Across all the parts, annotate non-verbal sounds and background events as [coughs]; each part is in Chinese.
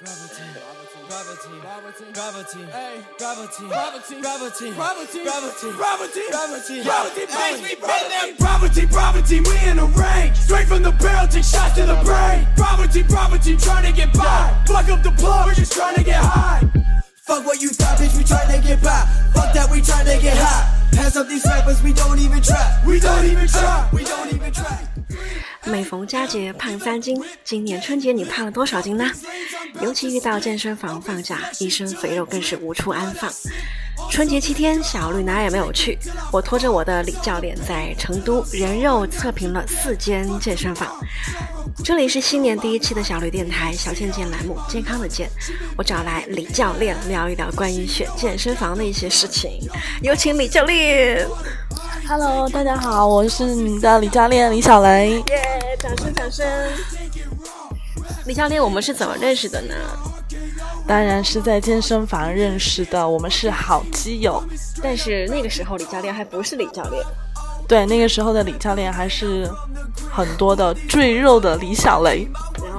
Gravity, gravity, gravity, gravity, gravity, gravity, gravity, gravity, gravity, gravity, gravity makes me bend Gravity, gravity, we in a range. Straight from the barrel, take shots to the brain. Gravity, gravity, trying to get by. Fuck up the plug, we're just trying to get high. Fuck what you thought, bitch, we trying to get by. Fuck that, we trying to get high. Hands up these rappers, we don't even try. We don't even try. We don't even try. 每逢佳节胖三斤，今年春节你胖了多少斤呢？ 尤其遇到健身房放假，一身肥肉更是无处安放。春节七天，小绿哪也没有去，我拖着我的李教练在成都人肉测评了四间健身房。这里是新年第一期的小绿电台小健健栏目，健康的健，我找来李教练聊一聊关于选健身房的一些事情。有请李教练。Hello，大家好，我是你的李教练李小雷。耶！掌声掌声！李教练，我们是怎么认识的呢？当然是在健身房认识的，我们是好基友。但是那个时候李教练还不是李教练，对，那个时候的李教练还是很多的赘肉的李小雷。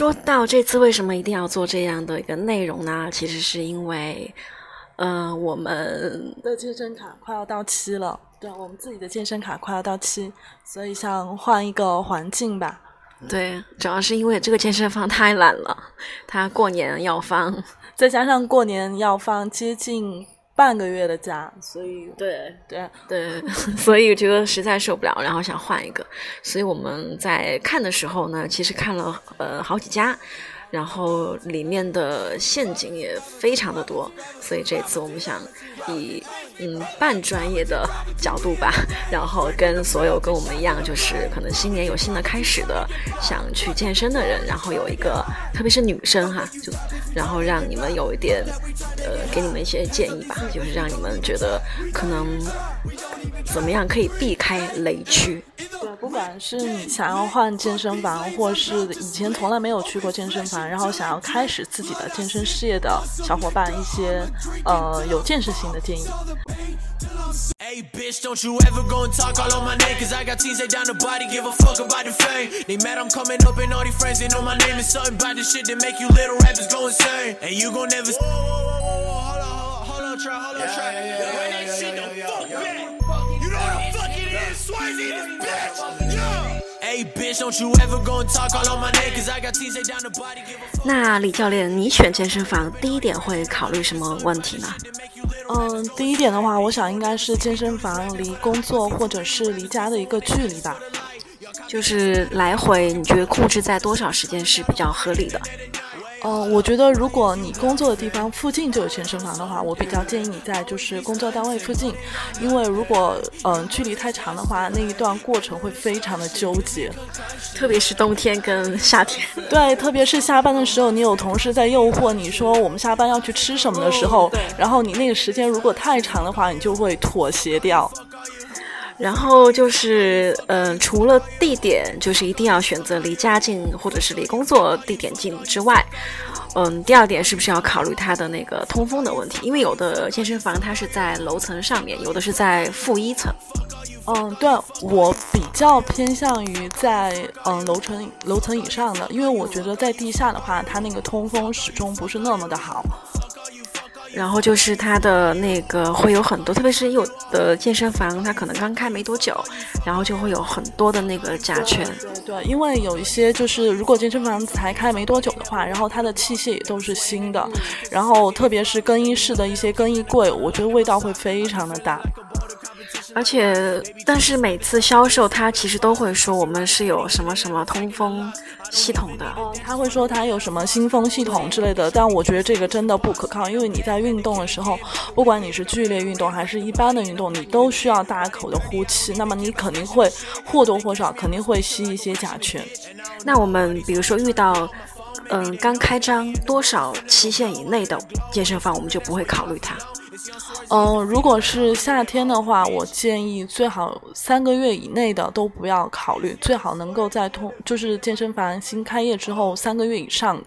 说到这次为什么一定要做这样的一个内容呢？其实是因为，呃，我们的健身卡快要到期了，对我们自己的健身卡快要到期，所以想换一个环境吧。对，主要是因为这个健身房太懒了，它过年要放，[laughs] 再加上过年要放接近半个月的假，所以对对对，[laughs] 所以觉得实在受不了，然后想换一个，所以我们在看的时候呢，其实看了呃好几家。然后里面的陷阱也非常的多，所以这次我们想以嗯半专业的角度吧，然后跟所有跟我们一样，就是可能新年有新的开始的，想去健身的人，然后有一个特别是女生哈，就然后让你们有一点呃给你们一些建议吧，就是让你们觉得可能怎么样可以避开雷区。对，不管是你想要换健身房，或是以前从来没有去过健身房，然后想要开始自己的健身事业的小伙伴，一些呃有建设性的建议。Hey bitch, don't you ever go and talk all on my name Cause I got teams they down the body, give a fuck about the fame They mad I'm coming up and all these friends, they know my name is something about this shit that make you little rappers go insane And you gon' never Whoa, whoa, whoa, whoa, whoa, hold on, hold on, hold on, try, hold on, try Run that shit the fuck back You know what the fuck it is, Swayze this bitch, yo 那李教练你选健身房第一点会考虑什么问题呢？嗯第一点的话我想应该是健身房离工作或者是离家的一个距离吧。就是来回你觉得控制在多少时间是比较合理的？嗯，我觉得如果你工作的地方附近就有健身房的话，我比较建议你在就是工作单位附近，因为如果嗯距离太长的话，那一段过程会非常的纠结。特别是冬天跟夏天。[laughs] 对，特别是下班的时候，你有同事在诱惑你说我们下班要去吃什么的时候，然后你那个时间如果太长的话，你就会妥协掉。然后就是，嗯、除了地点，就是一定要选择离家近或者是离工作地点近之外，嗯，第二点是不是要考虑它的那个通风的问题？因为有的健身房它是在楼层上面，有的是在负一层。嗯，对我比较偏向于在嗯楼层楼层以上的，因为我觉得在地下的话，它那个通风始终不是那么的好。然后就是它的那个会有很多，特别是有的健身房，它可能刚开没多久，然后就会有很多的那个甲醛。对对，因为有一些就是如果健身房才开没多久的话，然后它的器械也都是新的，然后特别是更衣室的一些更衣柜，我觉得味道会非常的大。而且，但是每次销售他其实都会说我们是有什么什么通风系统的。嗯，他会说他有什么新风系统之类的，但我觉得这个真的不可靠，因为你在运动的时候，不管你是剧烈运动还是一般的运动，你都需要大口的呼气，那么你肯定会或多或少肯定会吸一些甲醛。那我们比如说遇到嗯刚开张多少期限以内的健身房，我们就不会考虑它。嗯，如果是夏天的话，我建议最好三个月以内的都不要考虑，最好能够在通就是健身房新开业之后三个月以上。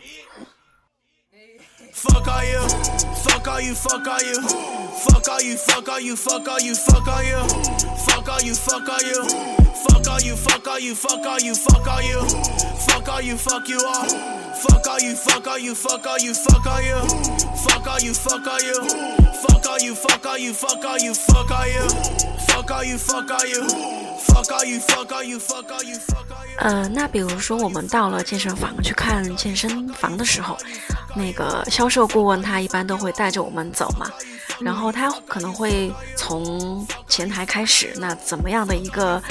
fuck all you fuck all you fuck all you fuck all you fuck all you fuck all you fuck all you fuck all you fuck all you fuck all you fuck all you fuck all you fuck all you fuck all you fuck all you fuck all you fuck all you fuck all you fuck all you 呃那比如说我们到了健身房去看健身房的时候那个销售顾问他一般都会带着我们走嘛然后他可能会从前台开始那怎么样的一个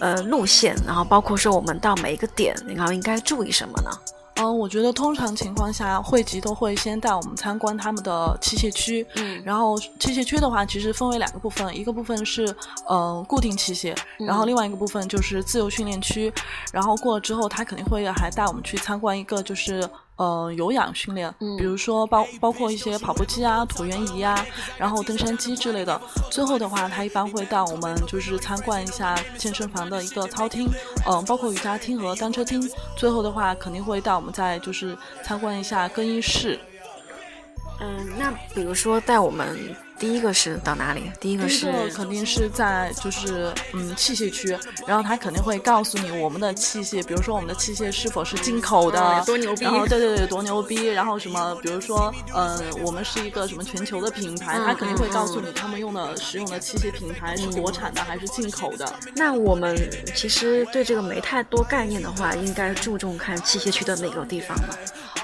呃路线然后包括说我们到每一个点然后应该注意什么呢嗯，我觉得通常情况下，汇集都会先带我们参观他们的器械区。嗯然后器械区的话，其实分为两个部分，一个部分是嗯、呃固定器械，然后另外一个部分就是自由训练区。然后过了之后，他肯定会还带我们去参观一个就是。呃，有氧训练，比如说包包括一些跑步机啊、椭圆仪啊，然后登山机之类的。最后的话，他一般会带我们就是参观一下健身房的一个操厅，嗯、包括瑜伽厅和单车厅。最后的话，肯定会带我们再就是参观一下更衣室。嗯，那比如说带我们第一个是到哪里？第一个是个肯定是在就是嗯器械区，然后他肯定会告诉你我们的器械，比如说我们的器械是否是进口的，嗯多牛逼然后对对对，多牛逼，然后什么，比如说嗯、呃我们是一个什么全球的品牌，嗯他肯定会嗯告诉你他们用的使用的器械品牌是国产的还是进口的。那我们其实对这个没太多概念的话，应该注重看器械区的哪个地方呢？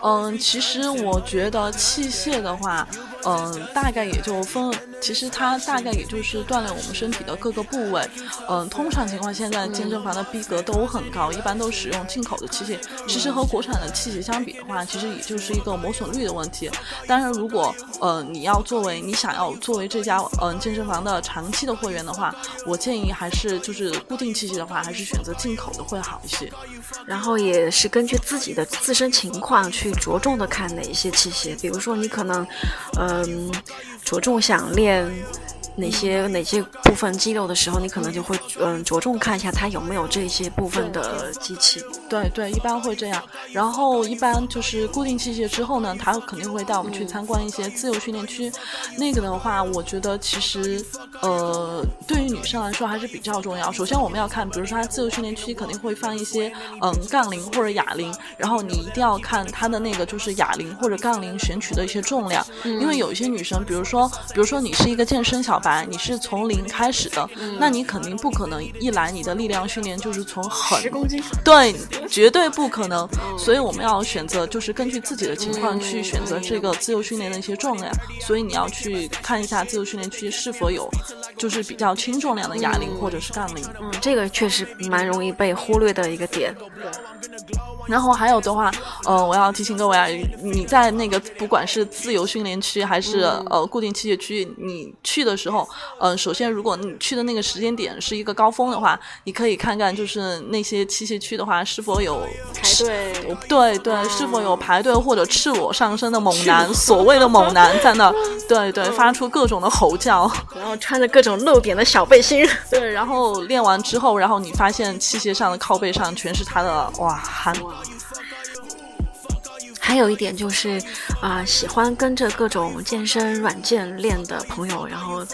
嗯，其实我觉得器械的话，嗯，大概也就分，其实它大概也就是锻炼我们身体的各个部位。嗯，通常情况现在健身房的逼格都很高，一般都使用进口的器械。其实和国产的器械相比的话，其实也就是一个磨损率的问题。当然，如果呃你要作为你想要作为这家嗯、健身房的长期的会员的话，我建议还是就是固定器械的话，还是选择进口的会好一些。然后也是根据自己的自身情况去着重的看哪一些器械，比如说你可能呃，嗯，着重想练哪些哪些部分肌肉的时候，你可能就会嗯着重看一下它有没有这些部分的机器。对对，一般会这样。然后一般就是固定器械之后呢，他肯定会带我们去参观一些自由训练区。那个的话，我觉得其实呃，对于女生来说还是比较重要。首先我们要看，比如说它自由训练区肯定会放一些嗯杠铃或者哑铃，然后你一定要看它的那个就是哑铃或者杠铃选取的一些重量，因为有一些女生，比如说比如说你是一个健身小白，你是从零开始的，那你肯定不可能一来你的力量训练就是从很公斤，对，绝对不可能。所以我们要选择，就是根据自己的情况去选择这个自由训练的一些重量。所以你要去看一下自由训练区是否有，就是比较轻重量的哑铃或者是杠铃。嗯，这个确实蛮容易被忽略的一个点。然后还有的话，呃，我要提醒各位啊，你在那个不管是自由训练区还是、呃固定器械区，你去的时候，呃，首先如果你去的那个时间点是一个高峰的话，你可以看看就是那些器械区的话是否有排队对对，是否有排队或者赤裸上身的猛男，所谓的猛男在那，对对，发出各种的吼叫。然后穿着各种露点的小背心。对，然后练完之后，然后你发现器械上的靠背上全是他的哇汗。还有一点就是，啊、喜欢跟着各种健身软件练的朋友，然后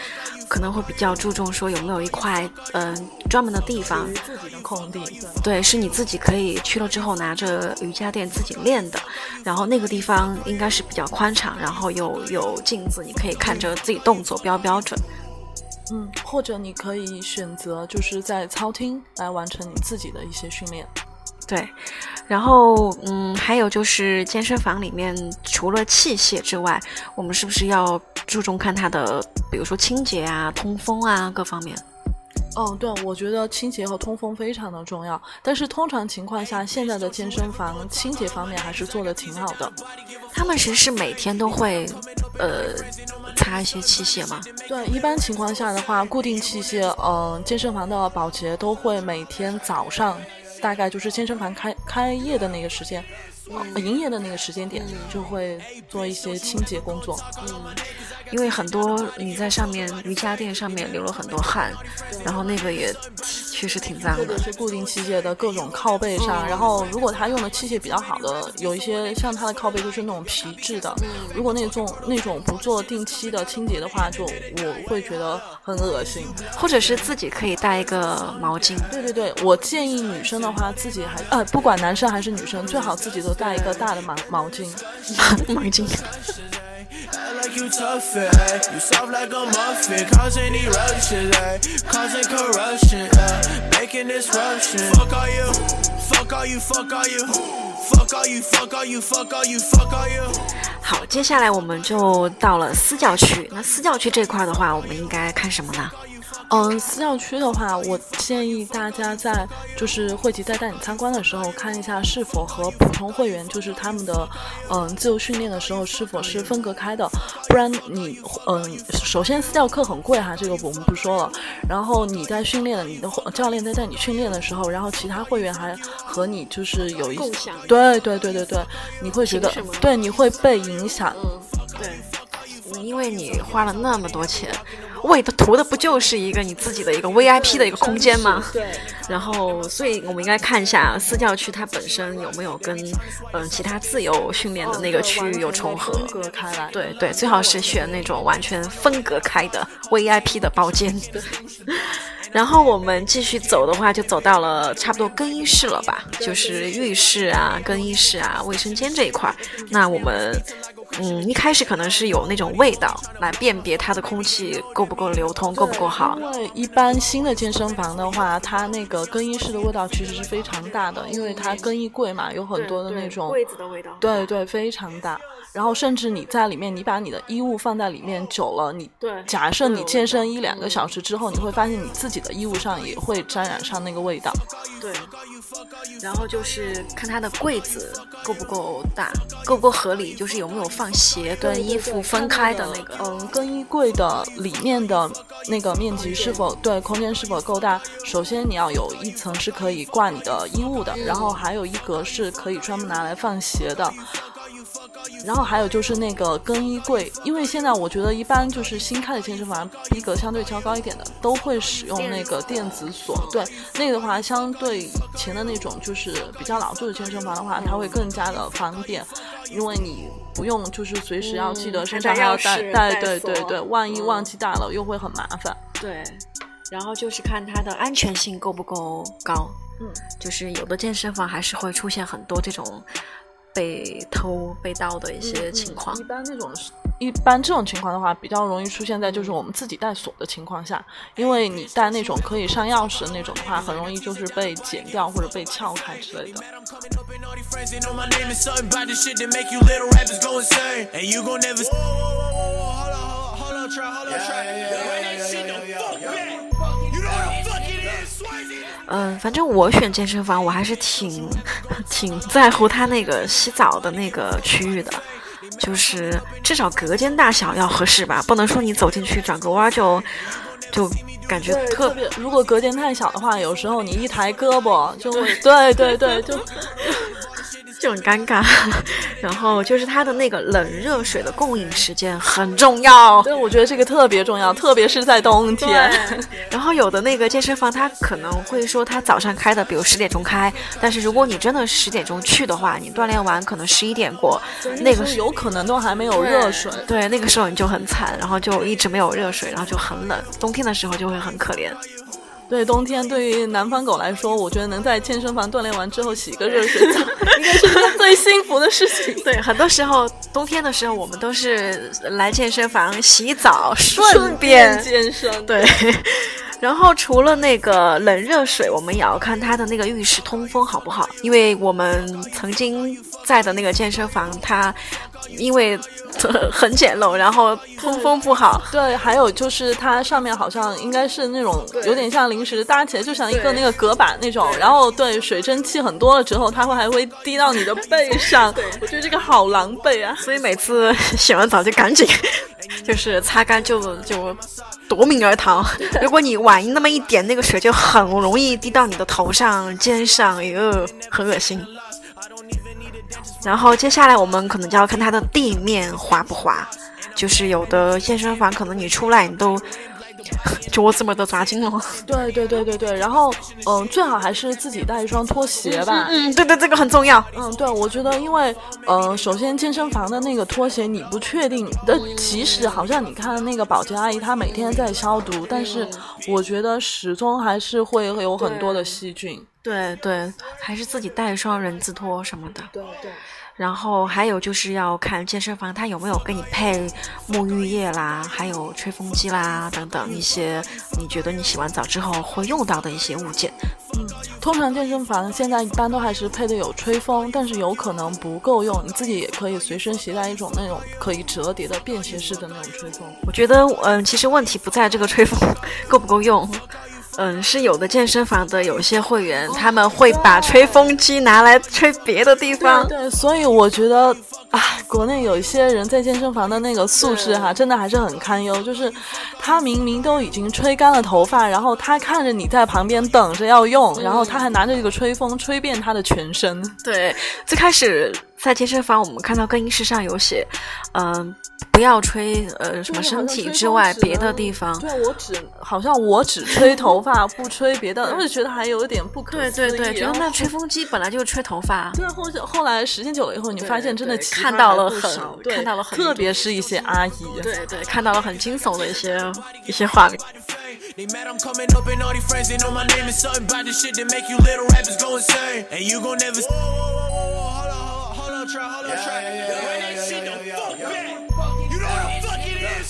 可能会比较注重说有没有一块嗯、专门的地方，自己的空地，对，是你自己可以去了之后拿着瑜伽垫自己练的，然后那个地方应该是比较宽敞，然后有有镜子，你可以看着自己动作标标准。嗯，或者你可以选择就是在操厅来完成你自己的一些训练。对，然后嗯，还有就是健身房里面除了器械之外，我们是不是要注重看它的，比如说清洁啊、通风啊各方面？嗯，对，我觉得清洁和通风非常的重要。但是通常情况下，现在的健身房清洁方面还是做的挺好的。他们其实是每天都会呃擦一些器械吗？对，一般情况下的话，固定器械，嗯、健身房的保洁都会每天早上，大概就是健身房开开业的那个时间，呃营业的那个时间点，就会做一些清洁工作。因为很多你在上面瑜伽垫上面流了很多汗，然后那个也确实挺脏的。是固定器械的各种靠背上，然后如果他用的器械比较好的，有一些像他的靠背就是那种皮质的，如果那种那种不做定期的清洁的话，就我会觉得很恶心。或者是自己可以带一个毛巾，对对对，我建议女生的话，自己还呃，不管男生还是女生，最好自己都带一个大的毛毛巾。毛巾。Act like you tough, eh? You soft like a muffin, causing eruptions, eh? Causing corruption, eh? Making disruption. Fuck all you, fuck all you, fuck all you, fuck all you, fuck all you, fuck all you, fuck all you. 好，接下来我们就到了私教区。那私教区这块的话，我们应该看什么呢？嗯，私教区的话，我建议大家在就是会籍在带你参观的时候，看一下是否和普通会员就是他们的嗯自由训练的时候是否是分隔开的，不然你嗯首先私教课很贵哈，这个我们不说了。然后你在训练的你的教练在带你训练的时候，然后其他会员还和你就是有一共享对对对对对，你会觉得对你会被影响。对，因为你花了那么多钱，为的图的不就是一个你自己的一个 VIP 的一个空间吗？对。[laughs] 然后，所以我们应该看一下私教区它本身有没有跟嗯、其他自由训练的那个区域有重合。分隔开来。对对，最好是选那种完全分隔开的 VIP 的包间。[laughs] 然后我们继续走的话，就走到了差不多更衣室了吧，就是浴室啊、更衣室啊、卫生间这一块儿。那我们嗯，一开始可能是有那种味道来辨别它的空气够不够流通，够不够好。因为一般新的健身房的话，它那个更衣室的味道其实是非常大的，因为它更衣柜嘛，有很多的那种柜，子的味道。对对，非常大。然后甚至你在里面，你把你的衣物放在里面久了，你对假设你健身一两个小时之后，你会发现你自己的衣物上也会沾染上那个味道。对，然后就是看它的柜子够不够大，够不够合理，就是有没有放鞋跟衣服分开的那个。嗯，更衣柜的里面的那个面积是否对空间是否够大？首先你要有一层是可以挂你的衣物的，然后还有一格是可以专门拿来放鞋的。然后还有就是那个更衣柜，因为现在我觉得一般就是新开的健身房，逼格相对较高一点的，都会使用那个电子锁。对，那个的话，相对以前的那种就是比较老旧的健身房的话，它会更加的方便，因为你不用就是随时要记得身上还要带嗯带，带对对对，万一嗯忘记带了又会很麻烦。对，然后就是看它的安全性够不够高。嗯，就是有的健身房还是会出现很多这种被偷、被盗的一些情况。一般那种一般这种情况的话，比较容易出现在就是我们自己带锁的情况下，因为你带那种可以上钥匙的那种的话，很容易就是被剪掉或者被撬开之类的。嗯，反正我选健身房，我还是挺 [laughs] 挺在乎它那个洗澡的那个区域的，就是至少隔间大小要合适吧，不能说你走进去转个弯就就感觉，特特别如果隔间太小的话，有时候你一抬胳膊就会，[laughs] 对对对，就就很尴尬。[laughs] 然后就是它的那个冷热水的供应时间很重要。对，我觉得这个特别重要，特别是在冬天。然后有的那个健身房，它可能会说它早上开的，比如十点钟开，但是如果你真的十点钟去的话，你锻炼完可能十一点过，那个是有可能都还没有热水。对，那个时候你就很惨，然后就一直没有热水，然后就很冷。冬天的时候就会很可怜。对，冬天对于南方狗来说，我觉得能在健身房锻炼完之后洗个热水澡，[laughs] 应该是它最幸福的事情。对，很多时候冬天的时候，我们都是来健身房洗澡，顺顺便健身，对。[laughs] 然后除了那个冷热水，我们也要看它的那个浴室通风好不好，因为我们曾经在的那个健身房，它因为很简陋，然后通风不好。[laughs] 对，还有就是它上面好像应该是那种有点像临时搭起来，就像一个那个隔板那种。然后对水蒸气很多了之后，它会还会滴到你的背上。[laughs] 我觉得这个好狼狈啊。所以每次洗完澡就赶紧，就是擦干就就夺命而逃。[laughs] 如果你晚那么一点，那个水就很容易滴到你的头上、肩上，哎呦，很恶心。然后接下来我们可能就要看它的地面滑不滑，就是有的健身房可能你出来你都 [laughs] 脚这么的抓紧了。对对对对对，然后嗯，最好还是自己带一双拖鞋吧。嗯，对对，这个很重要。嗯，对，我觉得因为呃，首先健身房的那个拖鞋你不确定的，其实好像你看那个保洁阿姨她每天在消毒，但是我觉得始终还是会有很多的细菌。对对，还是自己带一双人字拖什么的。对对。然后还有就是要看健身房它有没有给你配沐浴液啦，还有吹风机啦等等一些你觉得你洗完澡之后会用到的一些物件。嗯，通常健身房现在一般都还是配的有吹风，但是有可能不够用，你自己也可以随身携带一种那种可以折叠的便携式的那种吹风。我觉得，嗯，其实问题不在这个吹风 [laughs] 够不够用。嗯，是有的健身房的有些会员，他们会把吹风机拿来吹别的地方。对，所以我觉得，啊，国内有一些人在健身房的那个素质哈，真的还是很堪忧。就是他明明都已经吹干了头发，然后他看着你在旁边等着要用，然后他还拿着这个吹风吹遍他的全身。对，最开始在健身房，我们看到更衣室上有写，嗯。不要吹呃什么身体之外别的地方。对，我只好像我只吹头发，不吹别的，我就觉得还有一点不可对对对，觉得那吹风机本来就是吹头发。对，后后来时间久了以后，你发现真的看到了很看到了很，特别是一些阿姨，对对，看到了很惊悚的一些一些画面。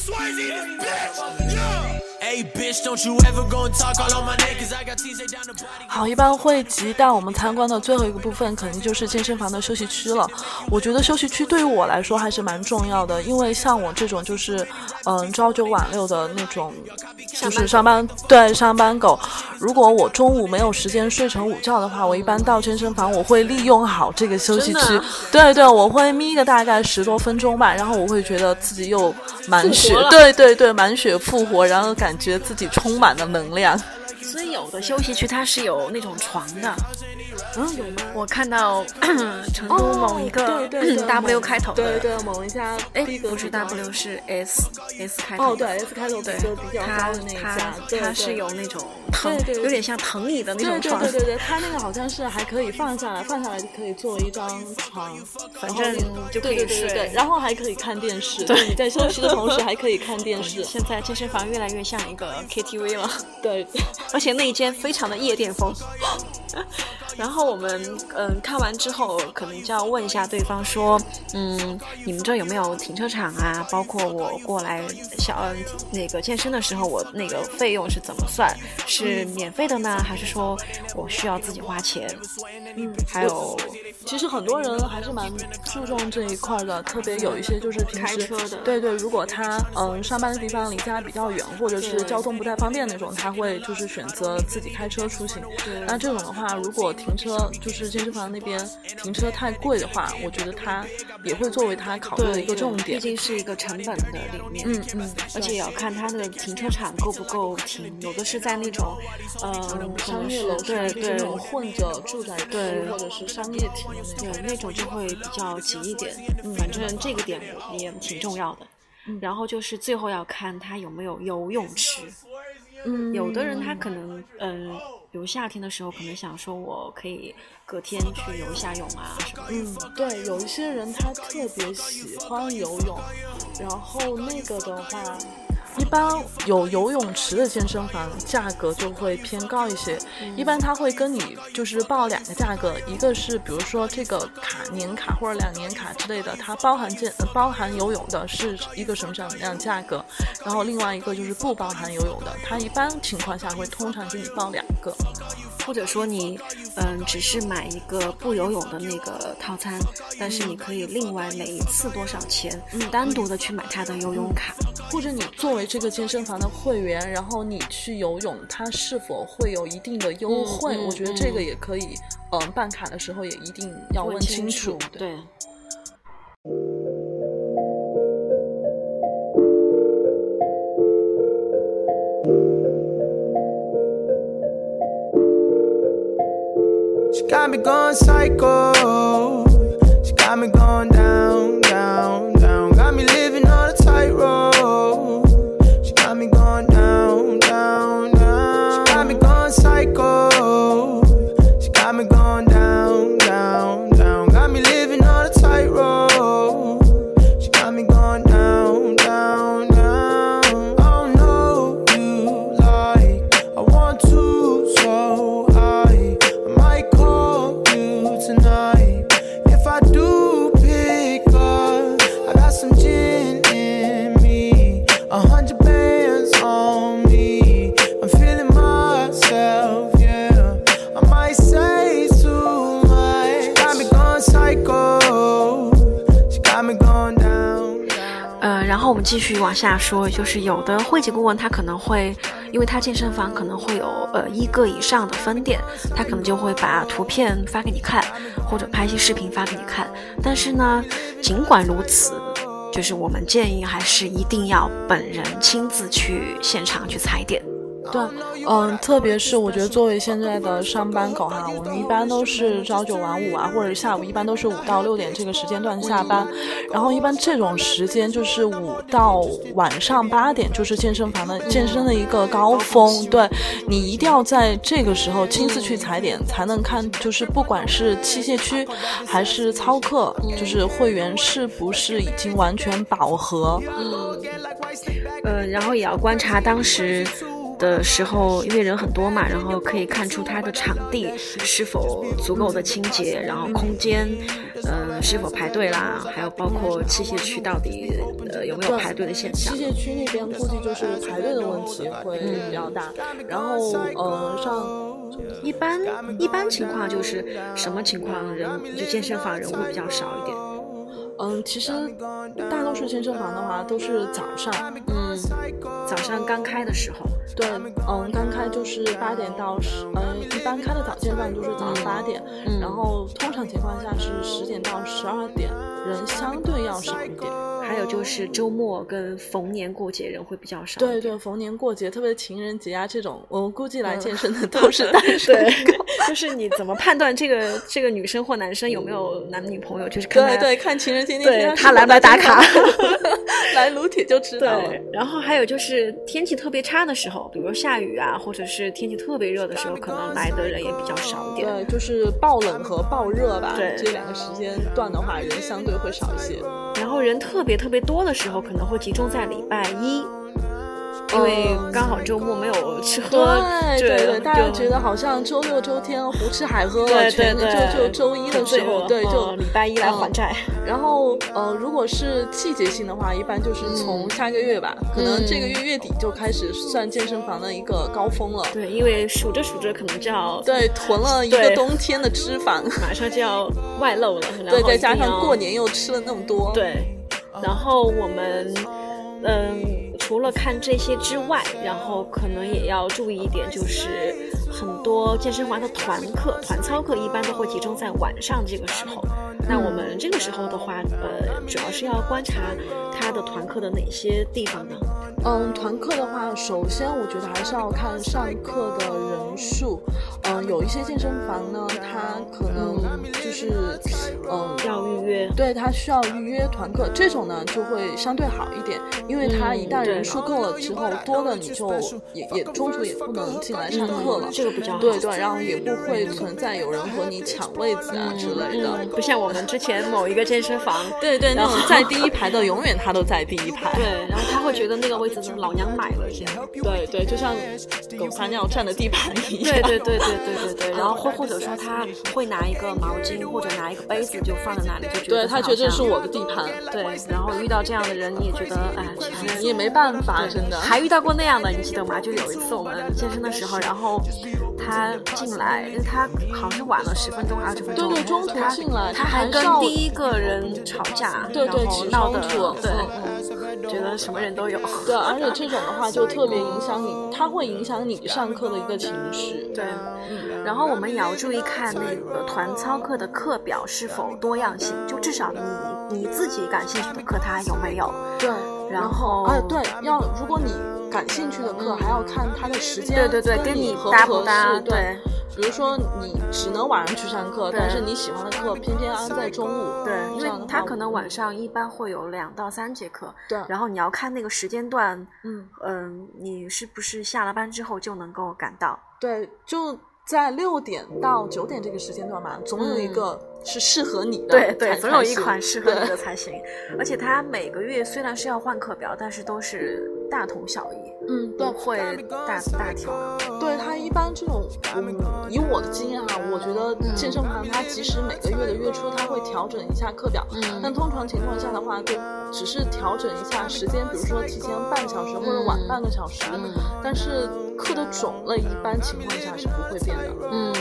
Swayze, this bitch. Yeah. 好，一般会及到我们参观的最后一个部分，肯定就是健身房的休息区了。我觉得休息区对于我来说还是蛮重要的，因为像我这种就是嗯朝九晚六的那种，就是上班对上班狗。如果我中午没有时间睡成午觉的话，我一般到健身房我会利用好这个休息区。对对，我会眯个大概十多分钟吧，然后我会觉得自己又满血，对对对，满血复活，然后感觉得自己充满了能量。所以有的休息区它是有那种床的。嗯，有吗？我看到 [coughs] 成都某一个 [coughs] W 开头的，对对，某一家，哎，不是 W 是 S S 开头，哦对，S 开头对，就比较高的那家，它是有那种藤，有点像藤椅的那种床，对对对对，它那个好像是还可以放下来，放下来就可以做一张床，反正就可以睡，然后还可以看电视，对，你在休息的同时还可以看电视。[laughs] 现在健身房越来越像一个 KTV 了，对，[laughs] 而且那一间非常的夜店风。[laughs] 然后我们嗯看完之后，可能就要问一下对方说，嗯，你们这有没有停车场啊？包括我过来小那个健身的时候，我那个费用是怎么算？是免费的呢，还是说我需要自己花钱？嗯，还有，其实很多人还是蛮注重这一块的，特别有一些就是平时对对，如果他嗯上班的地方离家比较远，或者是交通不太方便那种，他会就是选择自己开车出行。那这种的话，如果停车就是健身房那边停车太贵的话，我觉得他也会作为他考虑的一个重点。毕竟是一个成本的里面，嗯嗯，而且也要看他的停车场够不够停，有的是在那种呃商业楼，对对，混着住宅区或者是商业停，对那种就会比较挤一点。嗯反正这个点也挺重要的。然后就是最后要看他有没有游泳池。嗯，有的人他可能嗯。比如夏天的时候，可能想说我可以隔天去游一下泳啊什么。嗯，对，有一些人他特别喜欢游泳，然后那个的话。一般有游泳池的健身房价格就会偏高一些，一般他会跟你就是报两个价格，一个是比如说这个卡年卡或者两年卡之类的，它包含健包含游泳的是一个什么样价格，然后另外一个就是不包含游泳的，它一般情况下会通常给你报两个。或者说你，嗯，只是买一个不游泳的那个套餐，但是你可以另外每一次多少钱，嗯，单独的去买它的游泳卡，或者你作为这个健身房的会员，然后你去游泳，它是否会有一定的优惠？我觉得这个也可以，嗯，办卡的时候也一定要问清楚，对。Got me going psycho. She got me going down, down, down. Got me living on a tightrope. 继续往下说，就是有的会籍顾问他可能会，因为他健身房可能会有呃一个以上的分店，他可能就会把图片发给你看，或者拍一些视频发给你看。但是呢，尽管如此，就是我们建议还是一定要本人亲自去现场去踩点。对，嗯，特别是我觉得作为现在的上班狗哈，我们一般都是朝九晚五啊，或者下午一般都是五到六点这个时间段下班，然后一般这种时间就是五到晚上八点，就是健身房的健身的一个高峰。对你一定要在这个时候亲自去踩点，才能看，就是不管是器械区还是操课，就是会员是不是已经完全饱和。嗯呃，然后也要观察当时的时候，因为人很多嘛，然后可以看出它的场地是否足够的清洁，然后空间，嗯、是否排队啦，还有包括器械区到底呃有没有排队的现象器。械区那边估计就是排队的问题会比较大，然后呃上一般一般情况就是什么情况人就健身房人会比较少一点。嗯，其实大多数健身房的话都是早上，嗯，早上刚开的时候，对，嗯，刚开就是八点到十，嗯，一般开的早间段就是早上八点，嗯然后通常情况下是十点到十二点，人相对要少一点。还有就是周末跟逢年过节人会比较少。对对，逢年过节，特别情人节啊这种，我估计来健身的 [laughs] 都是单 [laughs] 身对狗。，就是你怎么判断这个这个女生或男生有没有男女朋友，就是看对对，看情人节那天他来不来打卡，[laughs] 来撸铁就知道了。对，然后还有就是天气特别差的时候，比如下雨啊，或者是天气特别热的时候，可能来的人也比较少一点。对，就是爆冷和爆热吧，对这两个时间段的话，人相对会少一些。然后人特别特别多的时候，可能会集中在礼拜一，因为刚好周末没有吃喝，对对对，大家觉得好像周六周天胡吃海喝了，对对全对，就就周一的时候，对，就嗯礼拜一来还债。然后呃，如果是季节性的话，一般就是从下个月吧，可能这个月月底就开始算健身房的一个高峰了。对，因为数着数着可能就要对，囤了一个冬天的脂肪，马上就要外露了，然 [laughs] 对，后再加上过年又吃了那么多，对，然后我们嗯，除了看这些之外，然后可能也要注意一点，就是很多健身房的团课、团操课一般都会集中在晚上这个时候。那我们这个时候的话，呃，主要是要观察他的团课的哪些地方呢？嗯，团课的话，首先我觉得还是要看上课的人数。嗯，有一些健身房呢，它可能就是，嗯，要预约。对，它需要预约团课，这种呢就会相对好一点，因为它一旦人数够了之后，多了你就也也中途也不能进来上课了。这个比较好。对对，然后也不会存在有人和你抢位子啊之类的。嗯，不像我们之前某一个健身房，对对，那然后种在第一排的，永远他都在第一排。对，然后他会觉得那个位置是老娘买了这样。对对，就像狗撒尿占的地盘一样。对对对对对对对，然后或或者说他会拿一个毛巾或者拿一个杯子就放在那里，就觉得对他觉得这是我的地盘，对，然后遇到这样的人你也觉得哎，其实你也没办法，真的。还遇到过那样的，你记得吗？就有一次我们健身的时候，然后他进来，他好像是晚了十分钟、二十分钟，对对中途进来他还跟第一个人吵架，对对闹的冲突对嗯，觉得什么人都有。对，而且这种的话就特别影响你，它会影响你上课的一个情绪。对，然后我们也要注意看那个团操课的课表是否多样性，就至少你你自己感兴趣的课它有没有？对，然后哎对，要如果你感兴趣的课，还要看他的时间，对对对，跟跟你合不合搭不搭？适？对。比如说你只能晚上去上课，但是你喜欢的课偏偏安在中午。对，因为他可能晚嗯上一般会有两到三节课，对然后你要看那个时间段，嗯嗯，你是不是下了班之后就能够赶到？对，就在六点到九点这个时间段嘛，总有一个是适合你的，对对，总有一款适合你的才行。而且它每个月虽然是要换课表，但是都是大同小异，嗯，对不会大大调。对它一般这种，嗯，以我的经验啊，我觉得健身房它即使每个月的月初它会调整一下课表，嗯但通常情况下的话，就只是调整一下时间，比如说提前半小时或者晚半个小时，嗯但是课的种类一般情况下是不会变的。嗯，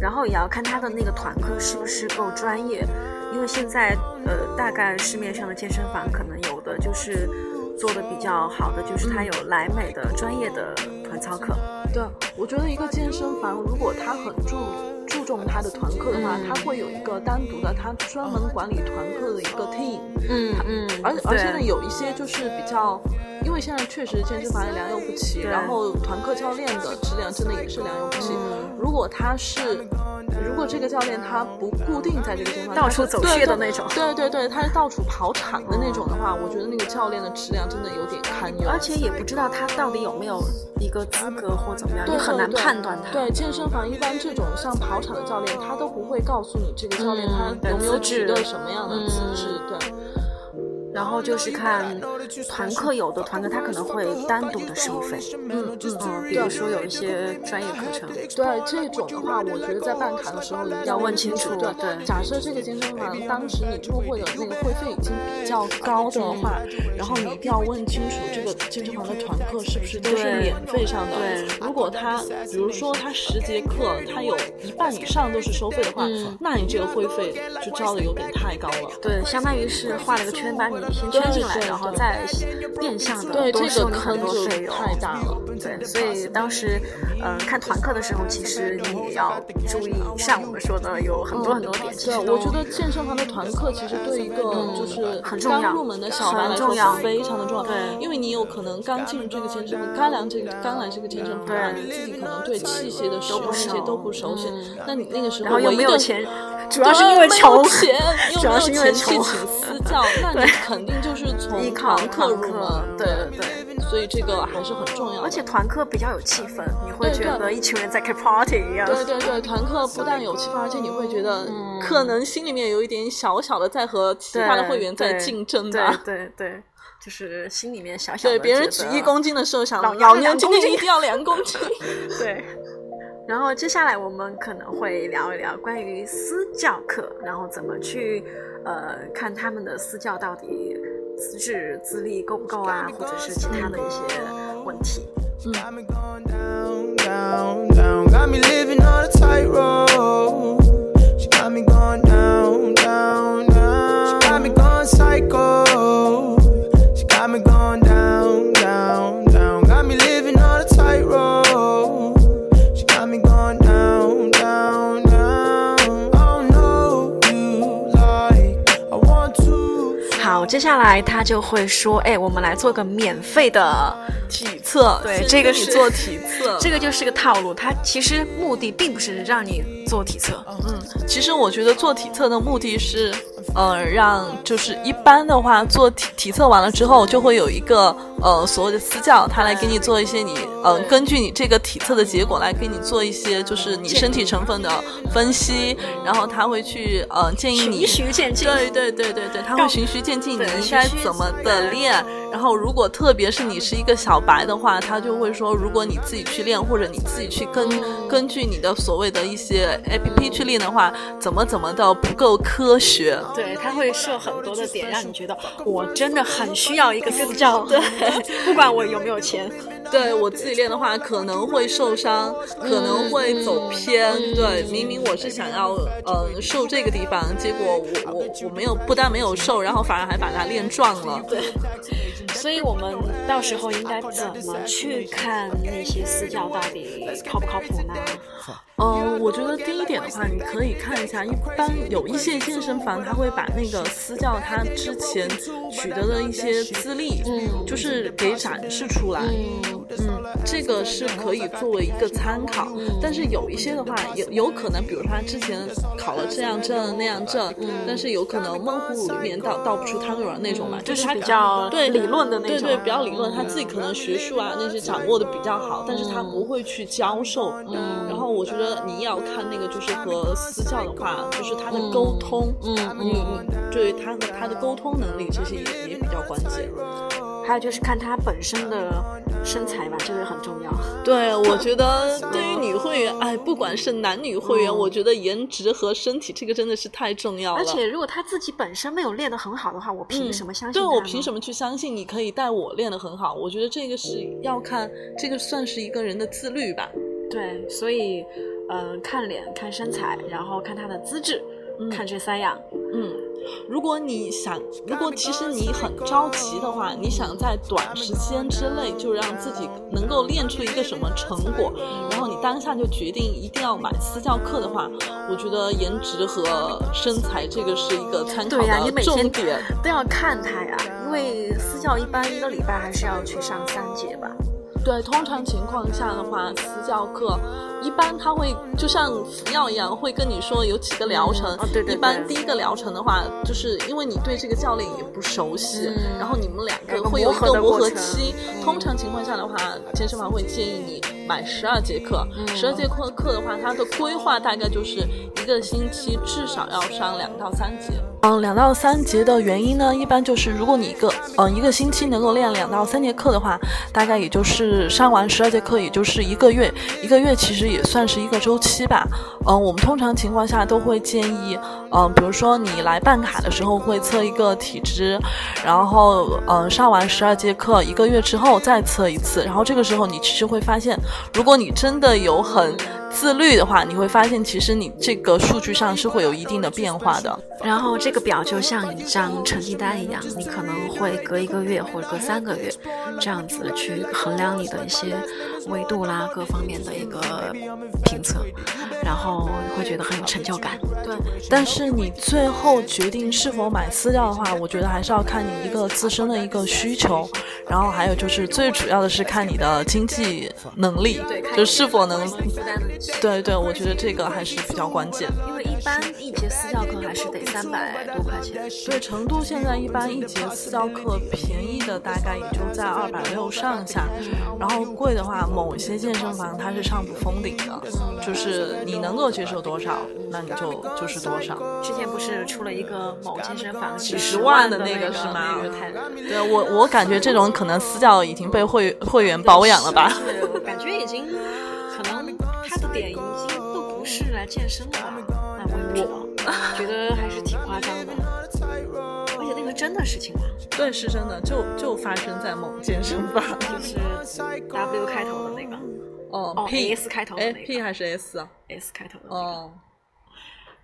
然后也要看他的那个团课是不是够专业，因为现在呃，大概市面上的健身房可能有的就是做的比较好的，就是它有莱美的专业的团操课。对，我觉得一个健身房如果它很注注重它的团课的话，嗯它会有一个单独的，它专门管理团课的一个 team。嗯嗯，而而且呢，有一些就是比较，因为现在确实健身房也良莠不齐，然后团课教练的质量真的也是良莠不齐。嗯如果他是，如果这个教练他不固定在这个健身房，到处走穴的那种对对对，他是到处跑场的那种的话，我觉得那个教练的质量真的有点堪忧。而且也不知道他到底有没有一个资格或怎么样，对你很难判断他。对健身房一般这种像跑场的教练，他都不会告诉你这个教练他有没有取得什么样的资嗯质。对，然后就是看团课，有的团课他可能会单独的收费，嗯嗯嗯，比如说有一些专业课程，对这种的话，我觉得在办卡的时候一定要问问清楚对，对假设这个健身房当时你入会的那个会费已经比较高的话，然后你一定要问清楚这个健身房的团课是不是都是免费上的。对如果他比如说他十节课，他有一半以上都是收费的话，嗯那你这个会费就交的有点太高了。对，相当于是画了个圈，把你先圈进来，然后再变相的对，这个多收你很坑就多费用。太大了。对，所以当时，嗯、看团课的时候，其实你也要注意，像我们说的，有很多很多点，其对，实我觉得健身房的团课其实对一个就是很重要刚入门的小白来说很重要非常的重要。对因为你有可能刚进入这个健身房，刚来这个刚来这个健身房你自己可能对器械的使用那些都不熟悉嗯，那你那个时候然后又没有钱，主。要是因为穷，钱，主要是因为穷钱 [laughs] 去请私教，那你肯定就是从团课入课门，，对对对。所以这个还是很重要。而且团课比较有气氛，你会觉得一群人在开 party 一样。对对对，团课不但有气氛，而且你会觉得嗯可能心里面有一点小小的在和其他的会员在竞争对吧。对对，就是心里面小小的对，别人举一公斤的时候想，老老娘两公斤娘今天一定要两公斤。[laughs] 对。然后接下来我们可能会聊一聊关于私教课，然后怎么去呃看他们的私教到底资质资历够不够啊，或者是其他的一些问题。接下来他就会说，哎，我们来做个免费的体测，对这个是做体测。这个就是个套路，它其实目的并不是让你做体测，嗯，其实我觉得做体测的目的是，呃，让就是一般的话做体体测完了之后，就会有一个呃所谓的私教，他来给你做一些你呃根据你这个体测的结果来给你做一些就是你身体成分的分析，然后他会去呃建议你循序渐进。对对对对对，他会循序渐进，你应该怎么的练。然后，如果特别是你是一个小白的话，他就会说，如果你自己去练，或者你自己去根、根据你的所谓的一些 A P P 去练的话，怎么怎么的不够科学。对，他会设很多的点，让你觉得我真的很需要一个私教，对，[laughs] 不管我有没有钱。[laughs] 对我自己练的话，可能会受伤，可能会走偏。对，明明我是想要呃瘦这个地方，结果我我我没有，不但没有瘦，然后反而还把它练壮了。对。所以我们到时候应该怎么去看那些私教到底靠不靠谱呢？嗯，我觉得第一点的话，你可以看一下，一般有一些健身房，他会把那个私教他之前取得的一些资历，嗯，就是给展示出来，嗯，这个是可以作为一个参考。但是有一些的话，有有可能，比如他之前考了这样证那样证，但是有可能闷葫芦里面倒倒不出汤圆那种嘛，就是他比较对理论的那种对对，比较理论，他自己可能学术啊那些掌握的比较好，但是他不会去教授。嗯，然后我觉得你要看那个，就是和私教的话，就是他的沟通，嗯你你对他和他的沟通能力其实也也比较关键。还有就是看他本身的身材吧，这个很重要。对，我觉得对于女会员，哎，不管是男女会员，我觉得颜值和身体这个真的是太重要了。而且如果他自己本身没有练得很好的话，我凭什么相信？对我凭什么去相信你可以带我练得很好？我觉得这个是要看，这个算是一个人的自律吧。对，所以，嗯、看脸、看身材，然后看他的资质，看这三样。嗯，如果你想，如果其实你很着急的话，你想在短时间之内就让自己能够练出一个什么成果，然后你当下就决定一定要买私教课的话，我觉得颜值和身材这个是一个参考对呀、你的每天重点。都要看他呀，因为私教一般一个礼拜还是要去上三节吧。对，通常情况下的话，私教课一般他会就像服药一样，会跟你说有几个疗程。哦对对一般第一个疗程的话，就是因为你对这个教练也不熟悉，嗯然后你们两个个会有一个磨合期。通常情况下的话，健身房会建议你买十二节课。十二节课课的话，它的规划大概就是一个星期至少要上两到三节。嗯，两到三节的原因呢，一般就是如果你一个嗯一个星期能够练两到三节课的话，大概也就是上完十二节课，也就是一个月。一个月其实也算是一个周期吧。嗯，我们通常情况下都会建议，嗯，比如说你来办卡的时候会测一个体脂，然后嗯上完十二节课一个月之后再测一次，然后这个时候你其实会发现，如果你真的有很自律的话，你会发现其实你这个数据上是会有一定的变化的。然后这个表就像一张成绩单一样，你可能会隔一个月或者隔三个月，这样子去衡量你的一些维度啦，各方面的一个评测，然后你会觉得很有成就感。对，但是你最后决定是否买私教的话，我觉得还是要看你一个自身的一个需求，然后还有就是最主要的是看你的经济能力，就是否能。负担。对对，我觉得这个还是比较关键。因为一般一节私教课还是得三百多块钱。对，成都现在一般一节私教课便宜的大概也就在二百六上下，然后贵的话，某些健身房它是上不封顶的，就是你能够接受多少，那你就就是多少。之前不是出了一个某健身房几几十十万的那个是吗对我，我感觉这种可能私教已经被会会员包养了吧？是我感觉已经可能他的点已经都不是来健身了吧？那我也不知道，觉得还是挺夸张的。而且那个真的事情吗，对，是真的，就就发生在某健身房。[laughs] 就是 W 开头的那个，哦哦 P S 开头的哎那个，P 还是 S 啊？S 开头的那个。哦，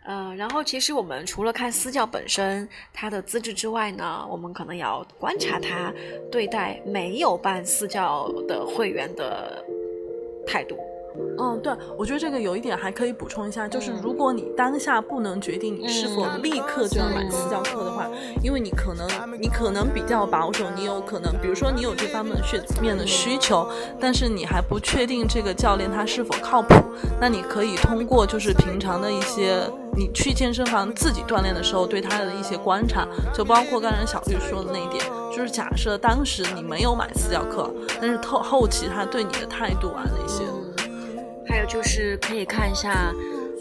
嗯，然后其实我们除了看私教本身他的资质之外呢，我们可能也要观察他对待没有办私教的会员的态度。嗯，对，我觉得这个有一点还可以补充一下，就是如果你当下不能决定你是否立刻就要买私教课的话，因为你可能你可能比较保守，你有可能比如说你有这方面血面的需求，但是你还不确定这个教练他是否靠谱，那你可以通过就是平常的一些你去健身房自己锻炼的时候对他的一些观察，就包括刚才小绿说的那一点，就是假设当时你没有买私教课，但是后后期他对你的态度啊那些。还有就是可以看一下，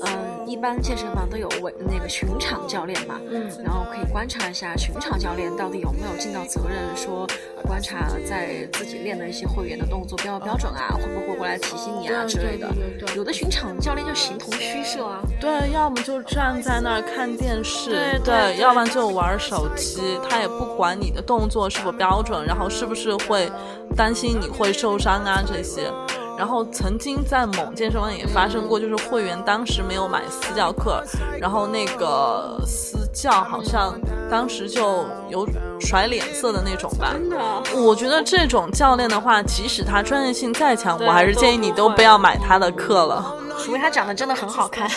嗯，一般健身房都有为那个巡场教练嘛，嗯。然后可以观察一下巡场教练到底有没有尽到责任，说观察在自己练的一些会员的动作标不标准啊，会不会过来提醒你啊之类的有的巡场教练就形同虚设啊，对，要么就站在那儿看电视，对对对要不然就玩手机，他也不管你的动作是否标准，然后是不是会担心你会受伤啊这些。然后曾经在某健身房也发生过，就是会员当时没有买私教课，然后那个私教好像当时就有甩脸色的那种吧。真的。我觉得这种教练的话，即使他专业性再强，我还是建议你都不要买他的课了。除非他长得真的很好看。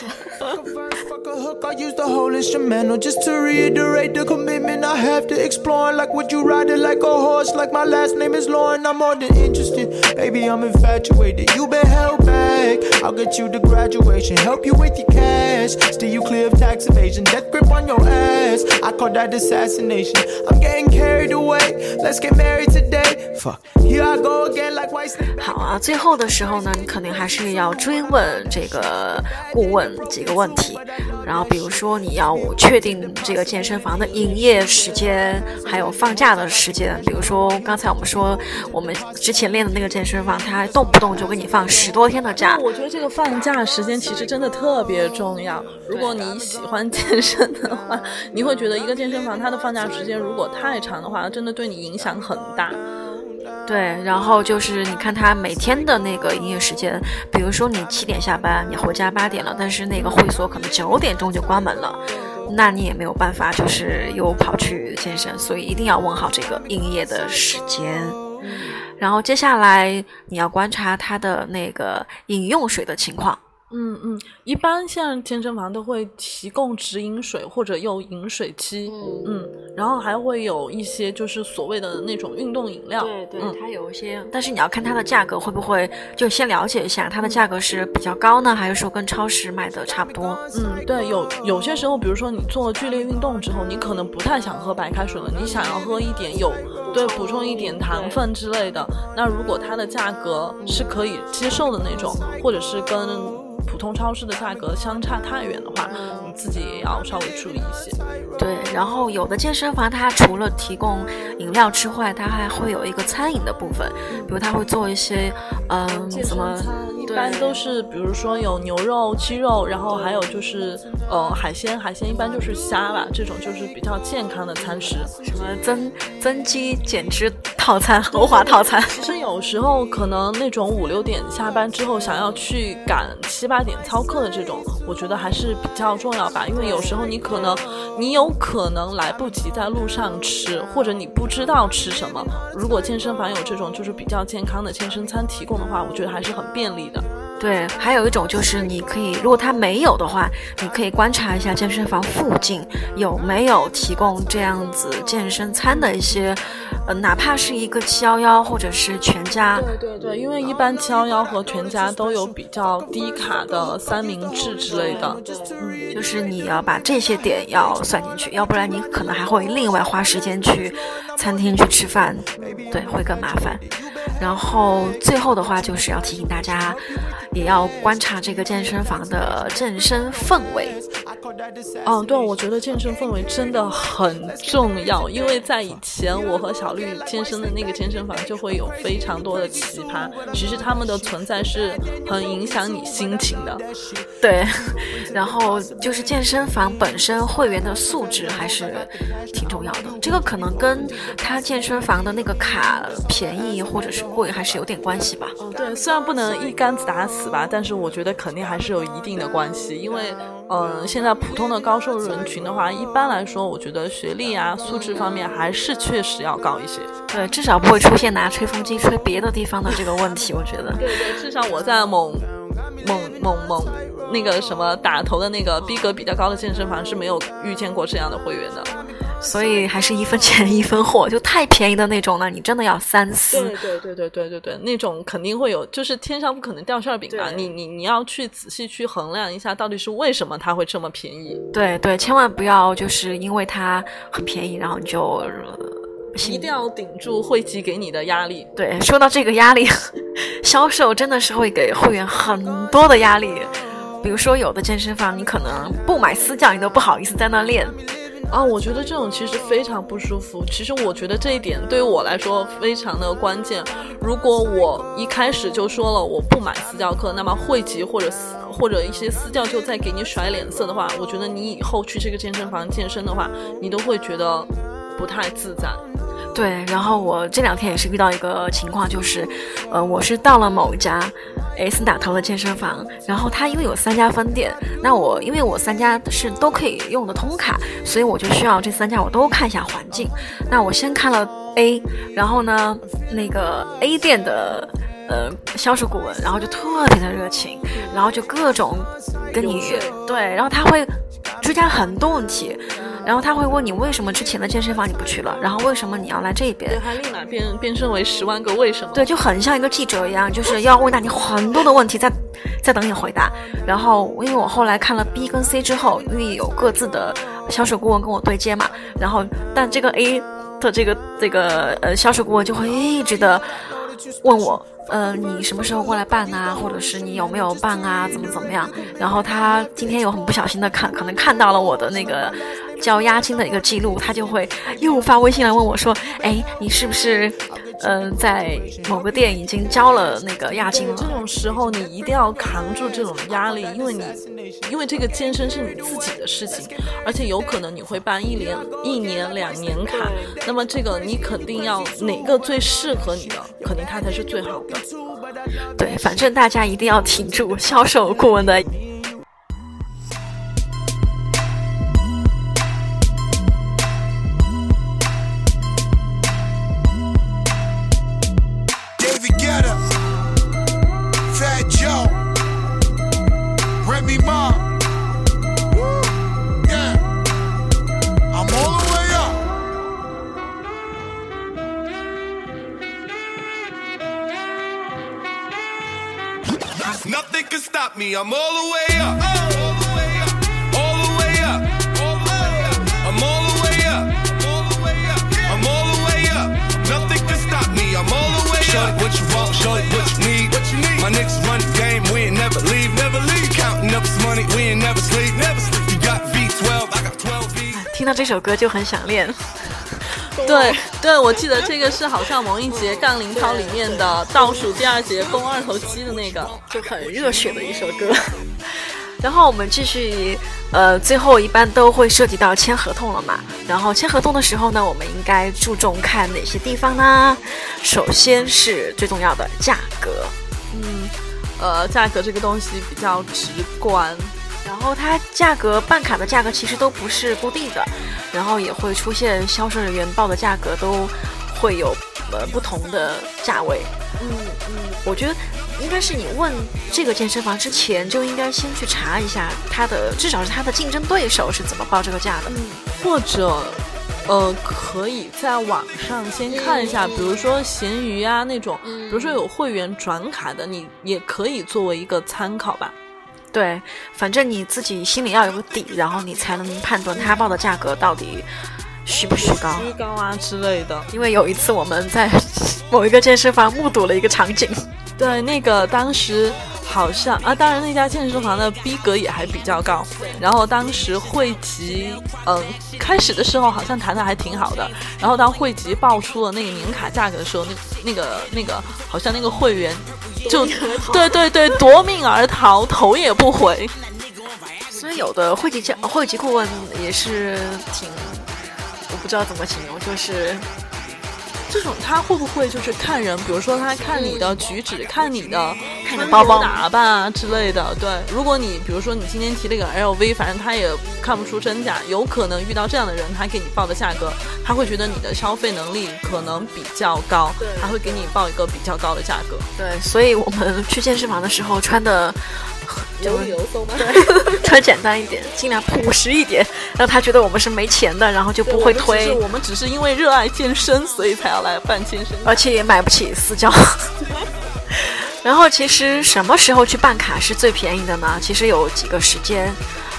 like a hook, I use the whole instrumental just to reiterate the commitment I have to exploring. Like, would you ride it like a horse? Like, my last name is Lauren, I'm more than interested. Baby, I'm infatuated. You been held back. I'll get you to graduation, help you with your cash, steer you clear of tax evasion, death grip on your ass. I call that assassination. I'm getting carried away. Let's get married today. Fuck, here I go again, like white snake. 好啊，最后的时候呢，你肯定还是要追问这个顾问几个问题，然后比如说你要确定这个健身房的营业时间，还有放假的时间。比如说刚才我们说我们之前练的那个健身房，它动不动就给你放十多天的假。我觉这个放假时间其实真的特别重要。如果你喜欢健身的话，你会觉得一个健身房它的放假时间如果太长的话，真的对你影响很大。对，然后就是你看他每天的那个营业时间，比如说你七点下班，你回家八点了，但是那个会所可能九点钟就关门了，那你也没有办法，就是又跑去健身，所以一定要问好这个营业的时间。然后接下来你要观察它的那个饮用水的情况。嗯嗯，一般像健身房都会提供直饮水或者有饮水机，嗯，然后还会有一些就是所谓的那种运动饮料，对对，嗯它有一些，但是你要看它的价格会不会，就先了解一下它的价格是比较高呢，还是说跟超市卖的差不多？嗯，对，有有些时候，比如说你做了剧烈运动之后，你可能不太想喝白开水了，你想要喝一点有对补充一点糖分之类的。那如果它的价格是可以接受的那种，或者是跟普通超市的价格相差太远的话，你自己也要稍微注意一些。对，然后有的健身房它除了提供饮料之外，它还会有一个餐饮的部分，比如它会做一些，嗯，什么，一般都是比如说有牛肉、鸡肉，然后还有就是呃海鲜，海鲜一般就是虾吧，这种就是比较健康的餐食。什么增增肌减脂套餐、豪华套餐。其实有时候可能那种五六点下班之后想要去赶七八点操课的这种，我觉得还是比较重要吧。因为有时候你可能你有可能来不及在路上吃，或者你不知道吃什么。如果健身房有这种就是比较健康的健身餐提供的话，我觉得还是很便利的。对，还有一种就是你可以，如果他没有的话，你可以观察一下健身房附近有没有提供这样子健身餐的一些，呃，哪怕是一个七幺幺或者是全家。对对对，因为一般七幺幺和全家都有比较低卡的三明治之类的。嗯，就是你要把这些点要算进去，要不然你可能还会另外花时间去餐厅去吃饭，对，会更麻烦。然后最后的话就是要提醒大家，也要观察这个健身房的健身氛围。哦，对，我觉得健身氛围真的很重要，因为在以前我和小绿健身的那个健身房就会有非常多的奇葩，其实他们的存在是很影响你心情的。对，然后就是健身房本身会员的素质还是挺重要的，这个可能跟他健身房的那个卡便宜或者是贵还是有点关系吧。嗯，对，虽然不能一竿子打死吧，但是我觉得肯定还是有一定的关系，因为嗯，现在普通的高收入人群的话，一般来说，我觉得学历啊、素质方面还是确实要高一些。对，至少不会出现拿吹风机吹别的地方的这个问题，我觉得。[laughs] 对对，至少我在某某某某那个什么打头的那个逼格比较高的健身房是没有遇见过这样的会员的。所以还是一分钱一分货，就太便宜的那种呢，你真的要三思。对对对对对对对，那种肯定会有，就是天上不可能掉馅饼啊！你你你要去仔细去衡量一下，到底是为什么它会这么便宜。对对，千万不要就是因为它很便宜，然后你就。呃一定要顶住汇集给你的压力。对，说到这个压力，销售真的是会给会员很多的压力。比如说，有的健身房你可能不买私教，你都不好意思在那练。啊，我觉得这种其实非常不舒服。其实我觉得这一点对于我来说非常的关键。如果我一开始就说了我不买私教课，那么会籍或者私或者一些私教就在给你甩脸色的话，我觉得你以后去这个健身房健身的话，你都会觉得不太自在。对，然后我这两天也是遇到一个情况，就是，呃，我是到了某一家 S 打头的健身房，然后它因为有三家分店，那我因为我三家是都可以用的通卡，所以我就需要这三家我都看一下环境。那我先看了 A，然后呢，那个 A 店的呃销售顾问，然后就特别的热情，然后就各种跟你对，然后他会追加很多问题，然后他会问你为什么之前的健身房你不去了，然后为什么你要来这边对，？他立马变变身为十万个为什么。对，就很像一个记者一样，就是要问到你很多的问题，在在等你回答。然后，因为我后来看了 B 跟 C 之后，因为有各自的销售顾问跟我对接嘛，然后但这个 A 的这个这个呃销售顾问就会一直的问我。呃，你什么时候过来办啊？或者是你有没有办啊？怎么怎么样？然后他今天有很不小心的看，可能看到了我的那个交押金的一个记录，他就会又发微信来问我说：“哎，你是不是呃在某个店已经交了那个押金了这种时候你一定要扛住这种压力，因为你因为这个健身是你自己的事情，而且有可能你会办一年、一年、两年卡，那么这个你肯定要哪个最适合你的，肯定它才是最好的。？”对，反正大家一定要挺住销售顾问的 I'm all the way up. All the way up. All the way up. All the way up. I'm all the way up. All the way up. I'm all the way up. Nothing can stop me. I'm all the way up. Show what you want. Show what you need. What you need. My niggas run the game. We ain't never leave. Never leave. Counting up this money. We ain't never sleep. Never sleep. You got V12. I got 12 V. [laughs] 听到这首歌就很想练。 对对，我记得这个是好像王一节杠铃操里面的倒数第二节肱二头肌的那个。就很热血的一首歌。[laughs] 然后我们继续，呃，最后一般都会涉及到签合同了嘛。然后签合同的时候呢，我们应该注重看哪些地方呢？首先是最重要的价格，嗯呃，价格这个东西比较直观，然后它价格办卡的价格其实都不是固定的，然后也会出现销售人员报的价格都会有呃不同的价位。嗯嗯，我觉得应该是你问这个健身房之前就应该先去查一下它的，至少是它的竞争对手是怎么报这个价的。或者。呃，可以在网上先看一下，比如说闲鱼啊那种，比如说有会员转卡的，你也可以作为一个参考吧。对，反正你自己心里要有个底，然后你才能判断他报的价格到底虚不虚高。虚高啊之类的。因为有一次我们在 [laughs] 某一个健身房目睹了一个场景，对，那个当时好像啊，当然那家健身房的逼格也还比较高。然后当时汇集，嗯，开始的时候好像谈的还挺好的。然后当汇集报出了那个年卡价格的时候，那那个那个好像那个会员就对对对夺命而逃，头也不回。所以有的会籍教会籍顾问也是挺，我不知道怎么形容，就是这种他会不会就是看人？比如说他看你的举止，看你的看你的包包打扮啊之类的。对，如果你比如说你今天提了一个 LV，反正他也看不出真假，有可能遇到这样的人，他给你报的价格，他会觉得你的消费能力可能比较高，他会给你报一个比较高的价格。对，所以我们去健身房的时候穿的 [laughs] 有理由搜吗？[laughs] 穿简单一点，尽量朴实一点，让他觉得我们是没钱的，然后就不会推，我们只是因为热爱健身，所以才要来办健身。而且也买不起私教。[laughs] 然后其实什么时候去办卡是最便宜的呢？其实有几个时间。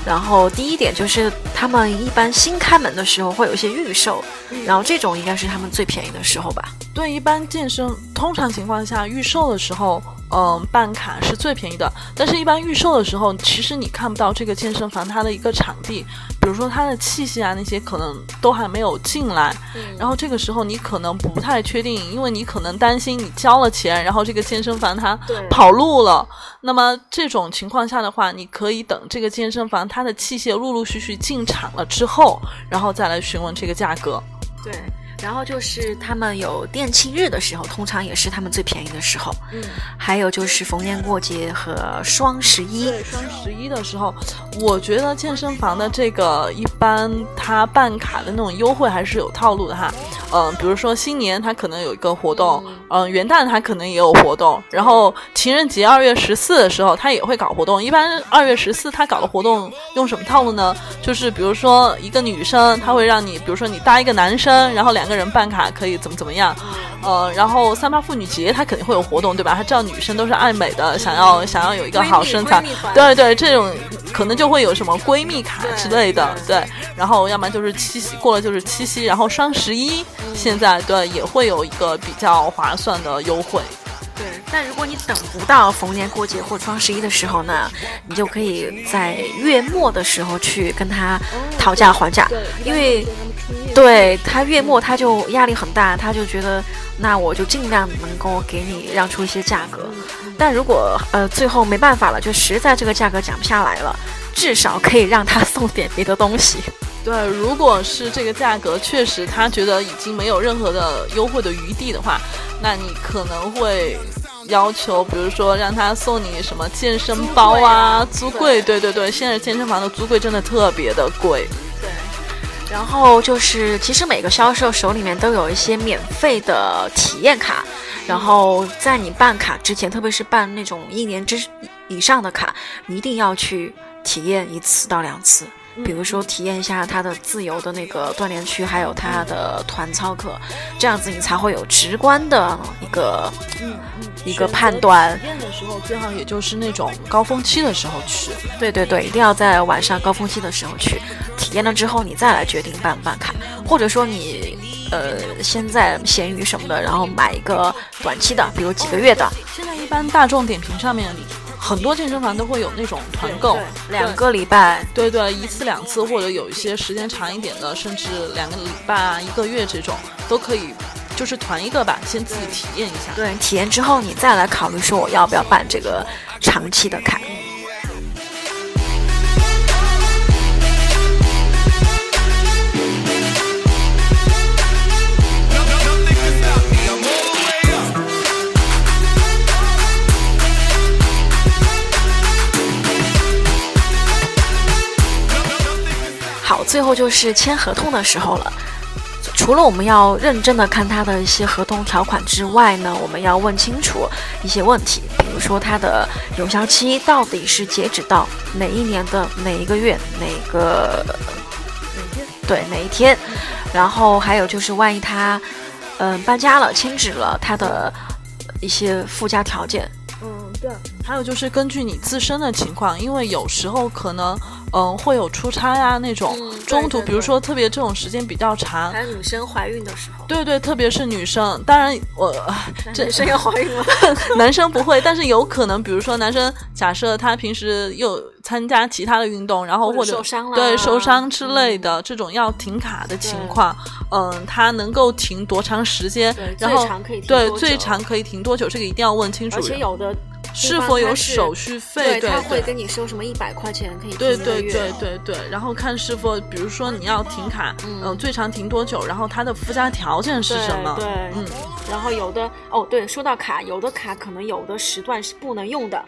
然后第一点就是他们一般新开门的时候会有一些预售，然后这种应该是他们最便宜的时候吧。对，一般健身通常情况下预售的时候，嗯，办卡是最便宜的。但是，一般预售的时候，其实你看不到这个健身房它的一个场地，比如说它的器械啊那些，可能都还没有进来。然后这个时候你可能不太确定，因为你可能担心你交了钱，然后这个健身房它跑路了。那么这种情况下的话，你可以等这个健身房它的器械陆陆续续进场了之后，然后再来询问这个价格。对，然后就是他们有店庆日的时候，通常也是他们最便宜的时候。嗯，还有就是逢年过节和双十一。对，双十一的时候，我觉得健身房的这个一般他办卡的那种优惠还是有套路的哈。嗯，比如说新年他可能有一个活动，嗯，元旦他可能也有活动，然后情人节二月十四的时候他也会搞活动。一般二月十四他搞的活动用什么套路呢？就是比如说一个女生，她会让你，比如说你搭一个男生，然后两个人办卡可以怎么怎么样，呃，然后三八妇女节他肯定会有活动，对吧？他知道女生都是爱美的，想要想要有一个好身材，对对，这种可能就会有什么闺蜜卡之类的，对。然后要么就是七夕过了就是七夕，然后双十一现在对也会有一个比较划算的优惠。对，但如果你等不到逢年过节或双十一的时候呢，你就可以在月末的时候去跟他讨价还价，因为对他月末他就压力很大，他就觉得那我就尽量能够给你让出一些价格，但如果呃最后没办法了，就实在这个价格讲不下来了，至少可以让他送点别的东西。对，如果是这个价格确实他觉得已经没有任何的优惠的余地的话，那你可能会要求，比如说让他送你什么健身包啊、租柜。对对对，现在健身房的租柜真的特别的贵。对，然后就是其实每个销售手里面都有一些免费的体验卡，然后在你办卡之前，特别是办那种一年之以上的卡，你一定要去体验一次到两次。比如说体验一下它的自由的那个锻炼区，还有它的团操课，这样子你才会有直观的一个嗯一个判断。体验的时候最好也就是那种高峰期的时候去。对对对，一定要在晚上高峰期的时候去体验了之后，你再来决定办不办卡，或者说你呃先在闲鱼什么的，然后买一个短期的，比如几个月的。现在一般大众点评上面。很多健身房都会有那种团购，两个礼拜，对对，一次两次，或者有一些时间长一点的，甚至两个礼拜啊、一个月这种都可以，就是团一个吧，先自己体验一下。对，体验之后你再来考虑说我要不要办这个长期的卡。好最后就是签合同的时候了，除了我们要认真的看他的一些合同条款之外呢，我们要问清楚一些问题，比如说它的有效期到底是截止到哪一年的哪一个月哪个哪天？对哪一天？然后还有就是万一他嗯搬家了迁址了，他的一些附加条件。嗯，对。还有就是根据你自身的情况，因为有时候可能。嗯，会有出差呀那种，中途比如说特别这种时间比较长，还有女生怀孕的时候，对对，特别是女生，当然我女生要怀孕了，[laughs] 男生不会，但是有可能，比如说男生假设他平时又参加其他的运动，然后或者受伤了，对受伤之类的这种要停卡的情况，嗯，他能够停多长时间？然后对最长可以停多久？这个一定要问清楚。而且有的。是否有手续费？对，他会跟你收什么一百块钱可以对对对对对，然后看是否，比如说你要停卡，嗯，最长停多久？然后它的附加条件是什么？对，嗯，然后有的哦，对，说到卡，有的卡可能有的时段是不能用的，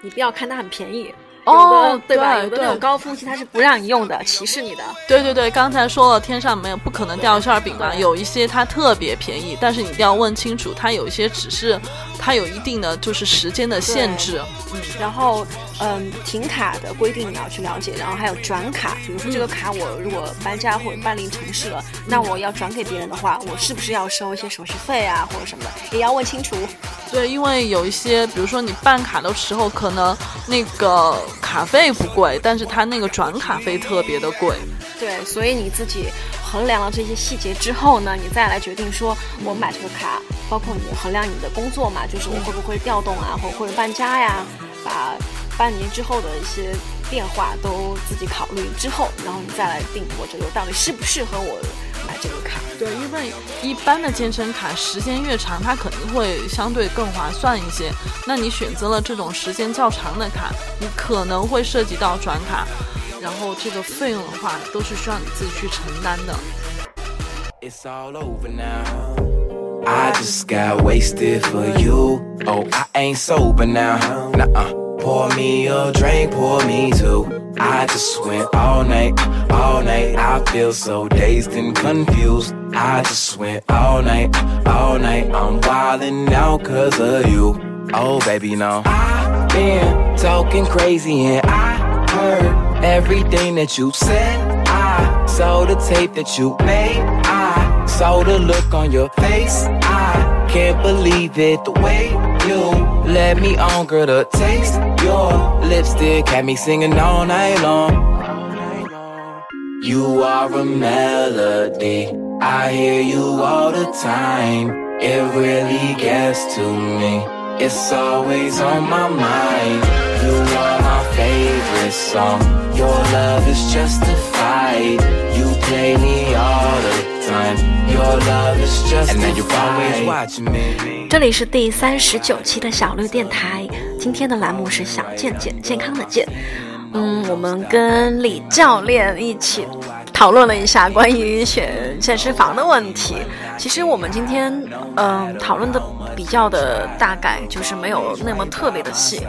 你不要看它很便宜。哦，对吧？有的那种高峰期它是不让你用的，歧视你的。对对对，刚才说了，天上没有不可能掉馅儿饼嘛。有一些它特别便宜，但是你一定要问清楚，它有一些只是它有一定的就是时间的限制。嗯，然后嗯，停卡的规定你要去了解，然后还有转卡，比如说这个卡我如果搬家或者搬离城市了，那我要转给别人的话，我是不是要收一些手续费啊或者什么的，也要问清楚。对，因为有一些，比如说你办卡的时候，可能那个卡费不贵，但是它那个转卡费特别的贵。对，所以你自己衡量了这些细节之后呢，你再来决定说，我买这个卡，包括你衡量你的工作嘛，就是我会不会调动啊，或或者搬家呀，把半年之后的一些变化都自己考虑之后，然后你再来定我这个到底适不适合我。这个卡，对，因为一般的健身卡时间越长，它肯定会相对更划算一些。那你选择了这种时间较长的卡，你可能会涉及到转卡，然后这个费用的话，都是需要你自己去承担的。it's all over now. I just got wasted for you. Oh, I ain't sober now. Nuh-uh. Pour me a drink, pour me two. I just went all night, all night. I feel so dazed and confused. I just went all night, all night. I'm wildin' out cause of you. Oh, baby, no. I've been talking crazy and I heard everything that you said. I saw the tape that you made. I saw the look on your face. I can't believe it the way you let me on, girl. The taste your lipstick had me singing all night long. You are a melody. I hear you all the time. It really gets to me. It's always on my mind. You are my favorite song. Your love is justified. You play me all the time. 这里是第三十九期的小绿电台，今天的栏目是小健健健康的健。嗯，我们跟李教练一起讨论了一下关于选健身房的问题。其实我们今天嗯讨论的比较的大概就是没有那么特别的细。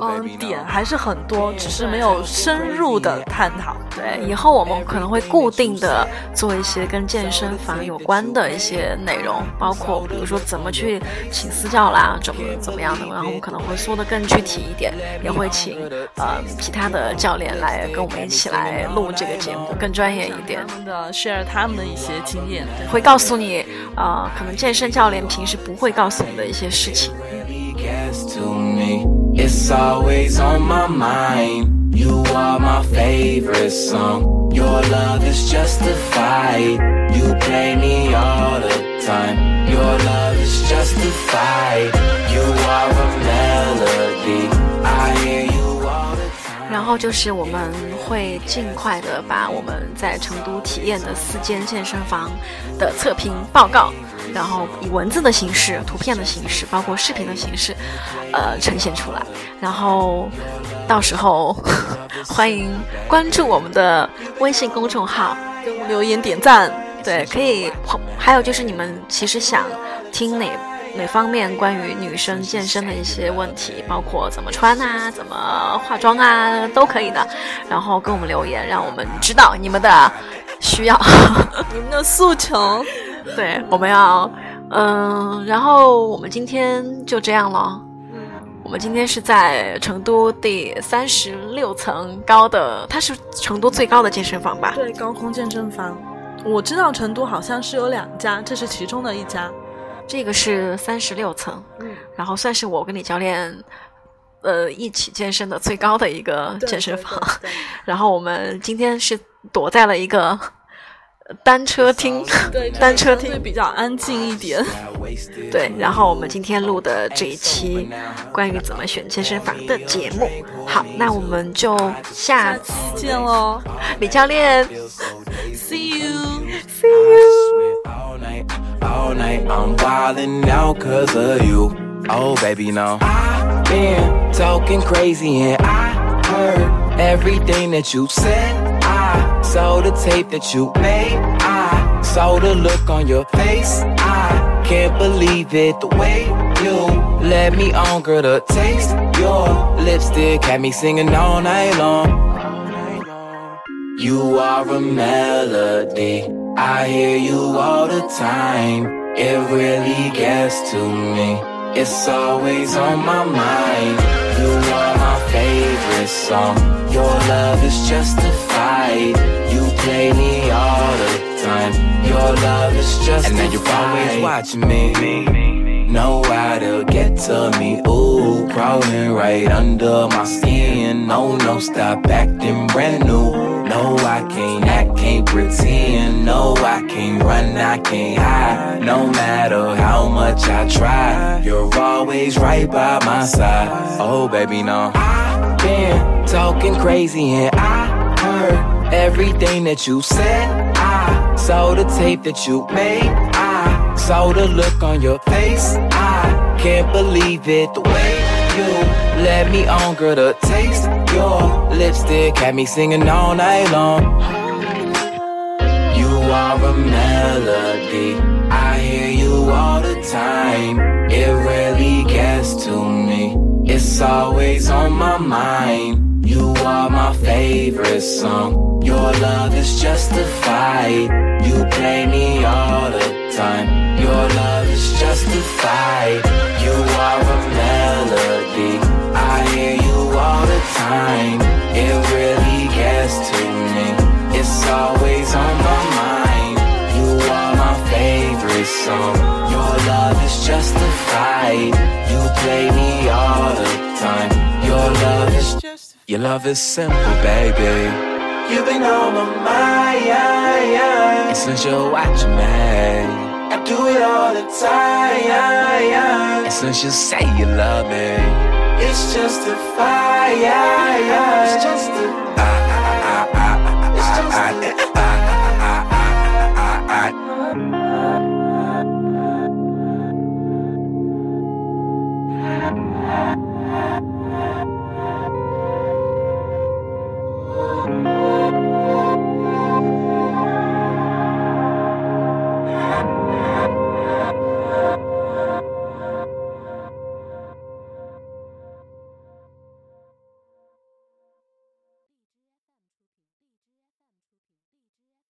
嗯，点还是很多，只是没有深入的探讨。对，以后我们可能会固定的做一些跟健身房有关的一些内容，包括比如说怎么去请私教啦，怎么怎么样的，然后我们可能会说的更具体一点，也会请呃其他的教练来跟我们一起来录这个节目，更专业一点他。们的 share 他们的一些经验。会告诉你，呃，可能健身教练平时不会告诉你的一些事情。to me. It's always on my mind. You are my favorite song. Your love is justified. You play me all the time. Your love is justified. You are a melody. I hear you all the time. 然后就是我们会尽快的把我们在成都体验的四间健身房的测评报告，然后以文字的形式、图片的形式，包括视频的形式，呃，呈现出来。然后到时候 [laughs] 欢迎关注我们的微信公众号，给我们留言点赞。对，可以。还有就是你们其实想听哪哪方面关于女生健身的一些问题，包括怎么穿啊、怎么化妆啊，都可以的。然后跟我们留言，让我们知道你们的需要。[laughs] 你们的诉求，[laughs] 对，我们要嗯，然后我们今天就这样了。嗯我们今天是在成都第三十六层高的，它是成都最高的健身房吧？对高空健身房，我知道成都好像是有两家，这是其中的一家。这个是三十六层，嗯，然后算是我跟李教练，呃，一起健身的最高的一个健身房。对对 [laughs] 然后我们今天是躲在了一个单车厅，对，单车会厅。比较安静一点。[laughs] 对，然后我们今天录的这一期关于怎么选健身房的节目，好，那我们就下期见喽李教练，See you。，see you。I saw the tape that you made. I saw the look on your face. I can't believe it the way you let me on, girl. The taste your lipstick had me singing all night long. You are a melody. I hear you all the time. It really gets to me. It's always on my mind. You are favorite song. Your love is justified. You play me all the time. Your love is justified. And now you're always watching me. Know how to get to me. Ooh, crawling right under my skin. No, no, stop acting brand new. No, I can't act, can't pretend. No, I can't run, I can't hide. No matter how much I try, you're always right by my side. Oh, baby, no. I've been talking crazy and I heard everything that you said. I saw the tape that you made. I saw the look on your face. I can't believe it the way you let me on, girl. The taste your lipstick had me singing all night long. You are a melody. I hear you all the time. It really gets to me. It's always on my mind. You are my favorite song. Your love is justified. You play me all the time. Your love is justified. You are a melody. I hear you all the time. It really gets to me. It's always on my mind. You are my favorite song. Your love is justified. You play me all the time. Your love is just. Your love is simple, baby. You've been on my mind. Since you're watching me, I do it all the time. And since you say you love me, it's just a fire. It's just a. It's just a.